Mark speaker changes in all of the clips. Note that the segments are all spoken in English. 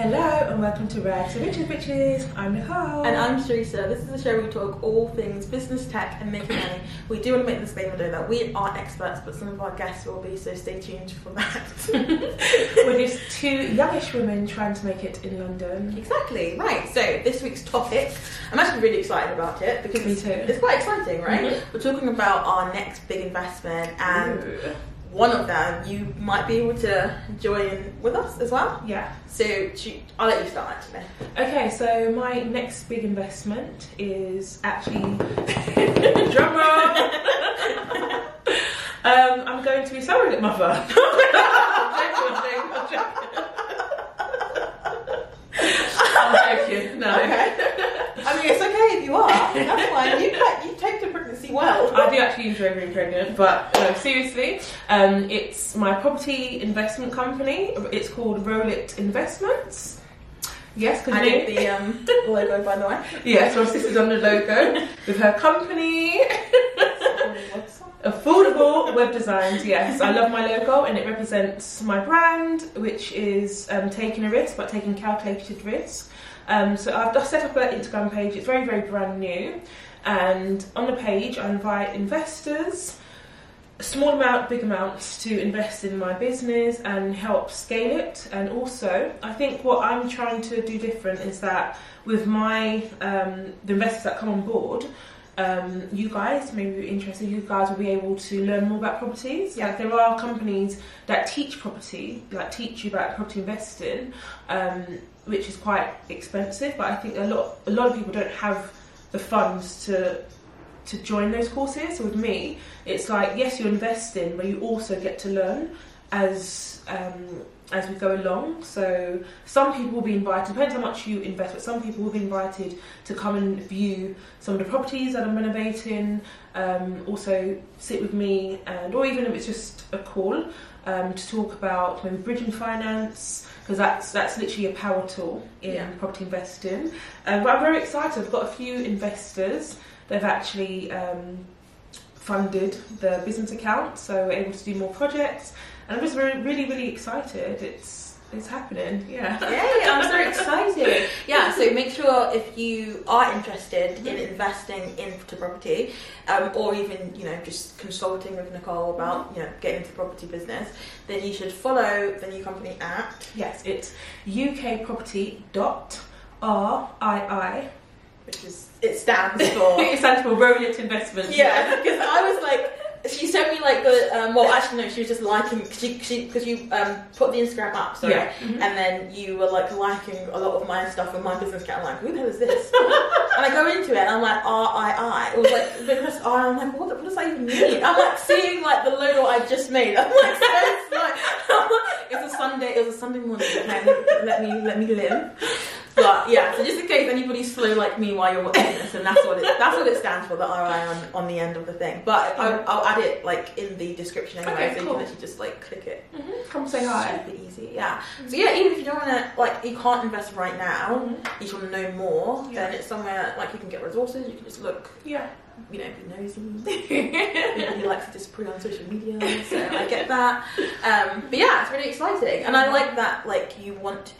Speaker 1: Hello and welcome to Rags to Riches Bitches. I'm Nicole.
Speaker 2: And I'm Teresa. This is a show where we talk all things business, tech, and making money. We do want to make the statement though that we aren't experts, but some of our guests will be, so stay tuned for that.
Speaker 1: We're just two youngish women trying to make it in London.
Speaker 2: exactly, right. So, this week's topic, I'm actually really excited about it because
Speaker 1: Me too.
Speaker 2: it's quite exciting, right?
Speaker 1: Mhm.
Speaker 2: We're talking about our next big investment, and
Speaker 1: Ooh.
Speaker 2: One of them you might be able to join with us as well.
Speaker 1: Yeah.
Speaker 2: So, I'll let you start actually.
Speaker 1: Okay, so my next big investment is actually drum roll. um, I'm going to be surrogate mother. I'm joking. No.
Speaker 2: I mean, it's okay if you are. That's fine. You you take the pregnancy well.
Speaker 1: I do actually enjoy being pregnant, but no, seriously, um, it's my property investment company. It's called Rolit Investments. Yes, because
Speaker 2: I did the um, logo by the way.
Speaker 1: yes, my sister's on the logo with her company. Affordable web designs, yes. I love my logo and it represents my brand, which is um, taking a risk, but taking calculated risk. Um, so I've just set up an Instagram page, it's very, very brand new. And on the page, I invite investors, small amount, big amounts, to invest in my business and help scale it. And also, I think what I'm trying to do different is that with my um, the investors that come on board, um, you guys may be interested. You guys will be able to learn more about properties. Like there are companies that teach property, like teach you about property investing, um, which is quite expensive. But I think a lot a lot of people don't have the funds to to join those courses. So with me, it's like yes, you're investing, but you also get to learn as um, as we go along. So some people will be invited, depends how much you invest, but some people will be invited to come and view some of the properties that I'm renovating. Um, also sit with me, and or even if it's just a call um, to talk about maybe bridging finance. Because that's that's literally a power tool in
Speaker 2: Yeah.
Speaker 1: property investing. Um, but I'm very excited. I've got a few investors. They've actually um, funded the business account, so we're able to do more projects. And I'm just really, really, really excited. It's it's happening. Yeah.
Speaker 2: Yay, I'm so excited. Yeah, so make sure if you are interested in investing into property, um, or even, you know, just consulting with Nicole about, you know, getting into property business, then you should follow the new company at
Speaker 1: Yes, it's ukproperty.rii.
Speaker 2: which is it stands for
Speaker 1: it stands for Rolit Investments.
Speaker 2: Yeah, because I was like, she sent me like the um, well, actually no, she was just liking because she she because you um put the Instagram up, sorry,
Speaker 1: Yeah. Mhm.
Speaker 2: and then you were like liking a lot of my stuff and my business account. I'm like, who the hell is this? and I go into it, and I'm like, R I I. It was like business R. I'm like, what, the- what does that even mean? I'm like seeing like the logo I just made. I'm like, so it's like, it's a Sunday. It was a Sunday morning. Okay, let me let me live. But yeah, so just in case anybody's slow like me while you're watching this, and that's what it that's what it stands for, the RI on, on the end of the thing. But I'll, I'll add it like in the description anyway,
Speaker 1: Okay,
Speaker 2: so you can actually just like click it.
Speaker 1: Mhm. Come say hi.
Speaker 2: Super easy, yeah. So yeah, even if you don't want to like you can't invest right now,
Speaker 1: Mhm.
Speaker 2: you just want to know more,
Speaker 1: Yeah.
Speaker 2: then it's somewhere like you can get resources. You can just look,
Speaker 1: Yeah.
Speaker 2: you know, be nosy. Everybody likes to disapprove on social media, so I get that. Um, but yeah, it's really exciting, and I like that. Like you want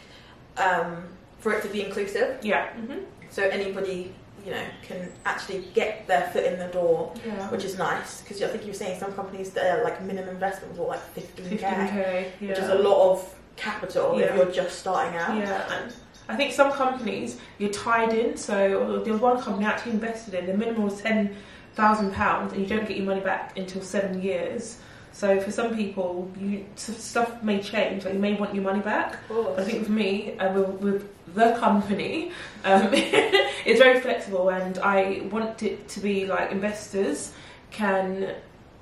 Speaker 2: um, for it to be inclusive,
Speaker 1: Yeah. hmm
Speaker 2: so anybody you know can actually get their foot in the door,
Speaker 1: Yeah.
Speaker 2: which is nice. Because I think you were saying some companies their like minimum investment was like fifteen k,
Speaker 1: 15k. Yeah.
Speaker 2: which is a lot of capital if
Speaker 1: Yeah.
Speaker 2: you're just starting out.
Speaker 1: Yeah, and I think some companies you're tied in. So there was one company I actually invested in. The minimum was ten thousand pounds, and you don't get your money back until seven years. So for some people, you stuff may change. Like you may want your money back. I think for me, uh, with, with the company, um, it's very flexible, and I want it to be like investors can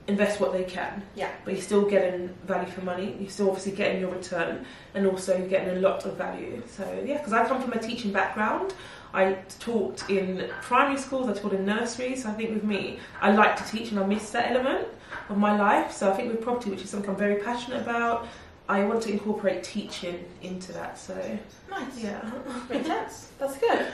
Speaker 1: invest what they can.
Speaker 2: Yeah.
Speaker 1: But you're still getting value for money. You're still obviously getting your return, and also you're getting a lot of value. So yeah, because I come from a teaching background. I taught in primary schools. I taught in nurseries. So I think with me, I like to teach, and I miss that element of my life. So I think with property, which is something I'm very passionate about, I want to incorporate teaching into that. So
Speaker 2: nice.
Speaker 1: yeah.
Speaker 2: Makes sense. That's good.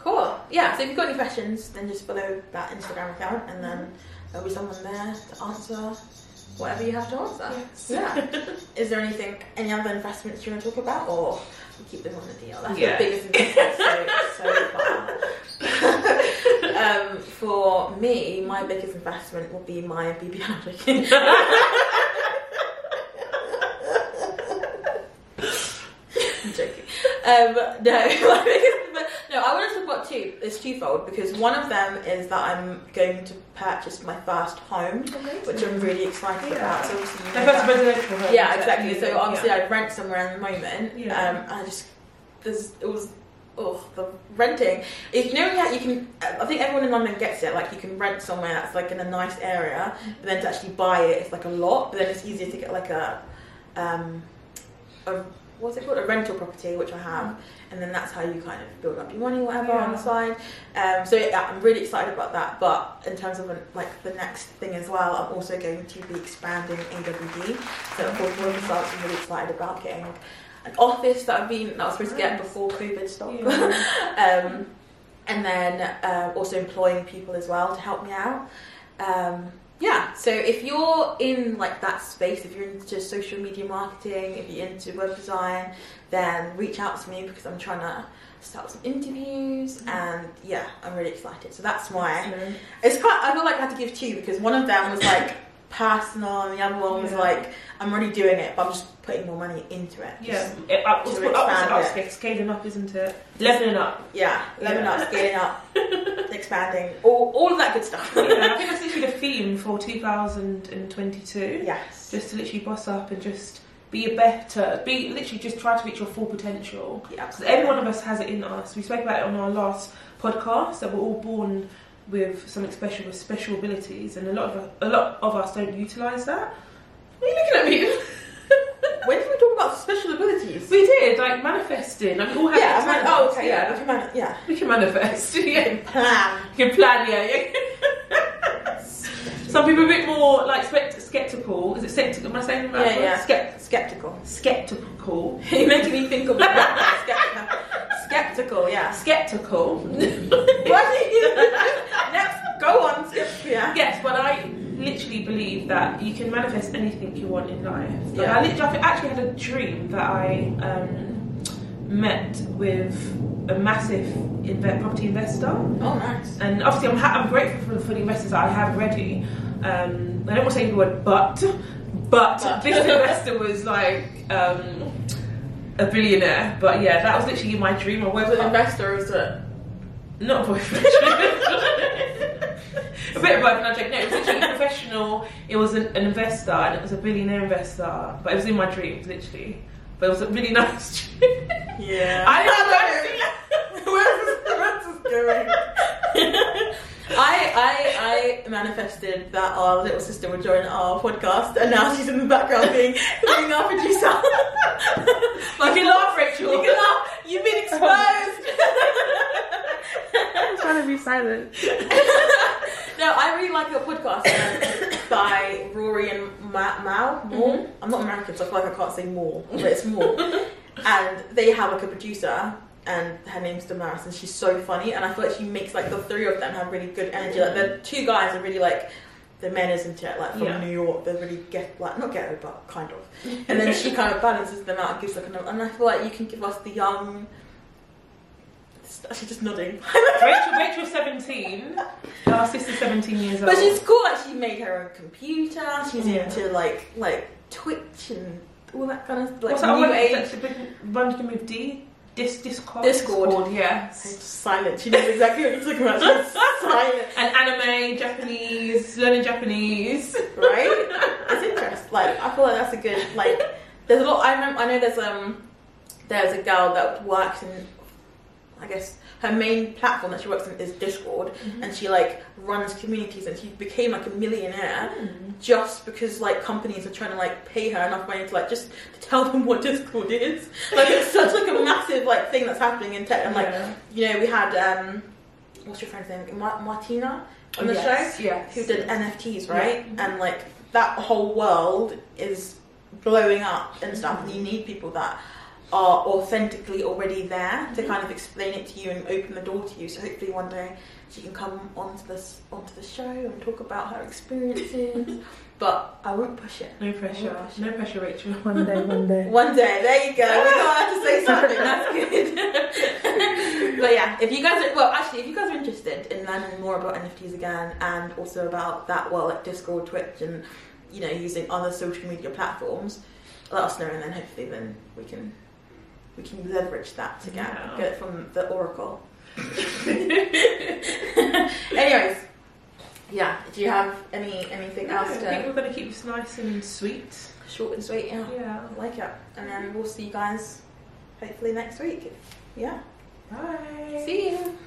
Speaker 2: Cool. Yeah. So if you've got any questions, then just follow that Instagram account, and then there'll be someone there to answer whatever you have to answer.
Speaker 1: Yes.
Speaker 2: Yeah. Is there anything, any other investments you want to talk about, or we keep them on the deal? That's
Speaker 1: Yeah.
Speaker 2: the biggest investment so, so far. um, for me, my biggest investment will be my BB I'm joking. Um, no, my biggest, no, I want to talk about two. It's twofold because one of them is that I'm going to purchase my first home, which I'm really excited
Speaker 1: Yeah.
Speaker 2: about. So obviously, you know
Speaker 1: first residential home.
Speaker 2: yeah, exactly. So
Speaker 1: Yeah.
Speaker 2: obviously, I rent somewhere at the moment.
Speaker 1: Yeah.
Speaker 2: Um, and I just there's it was oh the renting. If you know how you can, I think everyone in London gets it. Like you can rent somewhere that's like in a nice area, but then to actually buy it, it's like a lot. But then it's easier to get like a um a what's it called a rental property, which I have. And then that's how you kind of build up your money, whatever, on the side. Um, so yeah, I'm really excited about that. But in terms of like the next thing as well, I'm also going to be expanding AWD. So of course, one of the sites I'm really excited about getting an office that I've been that I was supposed to get before COVID stopped.
Speaker 1: Yeah.
Speaker 2: um, and then uh, also employing people as well to help me out. Um, yeah, so if you're in like that space, if you're into social media marketing, if you're into web design, then reach out to me because I'm trying to start some interviews mm-hmm. and yeah, I'm really excited. So that's why it's quite. I feel like I had to give two because one of them was like personal and the other one was
Speaker 1: Yeah.
Speaker 2: like I'm already doing it, but I'm just putting more money into it.
Speaker 1: Yeah,
Speaker 2: Just-
Speaker 1: it, up,
Speaker 2: to expand
Speaker 1: up,
Speaker 2: it.
Speaker 1: scaling up, isn't it? Leveling up.
Speaker 2: yeah, leveling
Speaker 1: Yeah.
Speaker 2: up, scaling up, expanding, all, all of that good stuff.
Speaker 1: yeah, I think that's literally the theme for 2022.
Speaker 2: yes.
Speaker 1: Just to literally boss up and just be a better, be literally just try to reach your full potential.
Speaker 2: Yeah,
Speaker 1: Because every one of us has it in us. We spoke about it on our last podcast that we're all born with something special, with special abilities, and a lot of a lot of us don't utilize that. What are you looking at me?
Speaker 2: When did we talk about special abilities?
Speaker 1: we did like manifesting. Like, we all have
Speaker 2: yeah,
Speaker 1: these
Speaker 2: I'm like,
Speaker 1: talents,
Speaker 2: oh, okay, yeah, we can man- yeah.
Speaker 1: We can manifest. yeah.
Speaker 2: Plan.
Speaker 1: You can plan, yeah. yeah. Some people are a bit more like skeptical. Is it skeptical? Am I saying that?
Speaker 2: Yeah, yeah.
Speaker 1: Skept-
Speaker 2: Skeptical.
Speaker 1: skeptical.
Speaker 2: You're making me think of that. skeptical. Skeptical, yeah.
Speaker 1: Skeptical.
Speaker 2: What? Next, go on, skeptical, yeah.
Speaker 1: yes, but I literally believe that you can manifest anything you want in life. Like,
Speaker 2: Yeah.
Speaker 1: I literally I actually had a dream that I um, met with a massive inve- property investor.
Speaker 2: Oh, nice.
Speaker 1: And obviously, I'm, ha- I'm grateful for, for the investors that I have already. Um, I don't want to say the word but, but,
Speaker 2: But.
Speaker 1: this investor was like um, a billionaire. But yeah, that was literally my dream. I woke
Speaker 2: Was an investor or is it?
Speaker 1: not a boyfriend. a bit of no joke. No, it was literally professional. It was an, an investor, and it was a billionaire investor. But it was in my dreams, literally. But it was a really nice dream.
Speaker 2: Yeah.
Speaker 1: I didn't know.
Speaker 2: Where's this, where's this going? I, I I manifested that our little sister would join our podcast, and now she's in the background being being our producer.
Speaker 1: You can laugh, Rachel.
Speaker 2: You can laugh. You've been exposed.
Speaker 1: I'm trying to be silent.
Speaker 2: no, I really like your podcast um, by Rory and Ma- Mal. Moore. I'm not American, so I feel like I can't say more, but it's more. And they have like a producer. And her name's Damaris, and she's so funny. And I feel like she makes like the three of them have really good energy. Like the two guys are really like the men isn't it like from
Speaker 1: Yeah.
Speaker 2: New York. They're really get like not ghetto, but kind of. And then she kind of balances them out and gives like an. And I feel like you can give us the young. She's just nodding.
Speaker 1: Rachel, Rachel's 17. Our sister's 17 years old.
Speaker 2: But she's cool. Like she made her own computer. She's
Speaker 1: Yeah.
Speaker 2: into like like Twitch and all that kind of like
Speaker 1: What's that
Speaker 2: new
Speaker 1: one?
Speaker 2: age.
Speaker 1: That's a big begin with D? Dis, Discord?
Speaker 2: Discord.
Speaker 1: yes.
Speaker 2: She's silent. She knows exactly what you're talking about. Silent,
Speaker 1: And anime, Japanese, learning Japanese.
Speaker 2: right? It's interesting. Like I feel like that's a good like. There's a lot. I remember. I know there's um. There's a girl that works in. I guess her main platform that she works in is Discord, and she like runs communities, and she became like a millionaire. just because like companies are trying to like pay her enough money to like just to tell them what Discord is. Like it's such like a massive like thing that's happening in tech. And like
Speaker 1: Yeah.
Speaker 2: you know we had um what's your friend's name Ma- Martina on the
Speaker 1: yes,
Speaker 2: show
Speaker 1: Yes.
Speaker 2: who did NFTs right,
Speaker 1: Yeah.
Speaker 2: and like that whole world is blowing up and stuff.
Speaker 1: Mm-hmm.
Speaker 2: And you need people that are authentically already there
Speaker 1: Mm-hmm.
Speaker 2: to kind of explain it to you and open the door to you. So hopefully one day she can come onto this onto the show and talk about her experiences. but I won't push it.
Speaker 1: No pressure.
Speaker 2: Gosh.
Speaker 1: No pressure, Rachel.
Speaker 3: One day, one day.
Speaker 2: One day, there you go. We don't have to say something. That's good. but yeah, if you guys are well, actually, if you guys are interested in learning more about NFTs again, and also about that, well, like Discord, Twitch, and you know, using other social media platforms, let us know, and then hopefully, then we can we can leverage that to get
Speaker 1: Yeah.
Speaker 2: get it from the Oracle. Anyways, yeah. Do you have any anything
Speaker 1: No, I
Speaker 2: else
Speaker 1: think
Speaker 2: to
Speaker 1: we're going to keep this nice and sweet.
Speaker 2: short and sweet? Yeah.
Speaker 1: Yeah.
Speaker 2: I like it. And then we'll see you guys hopefully next week. Yeah.
Speaker 1: Bye.
Speaker 2: See you.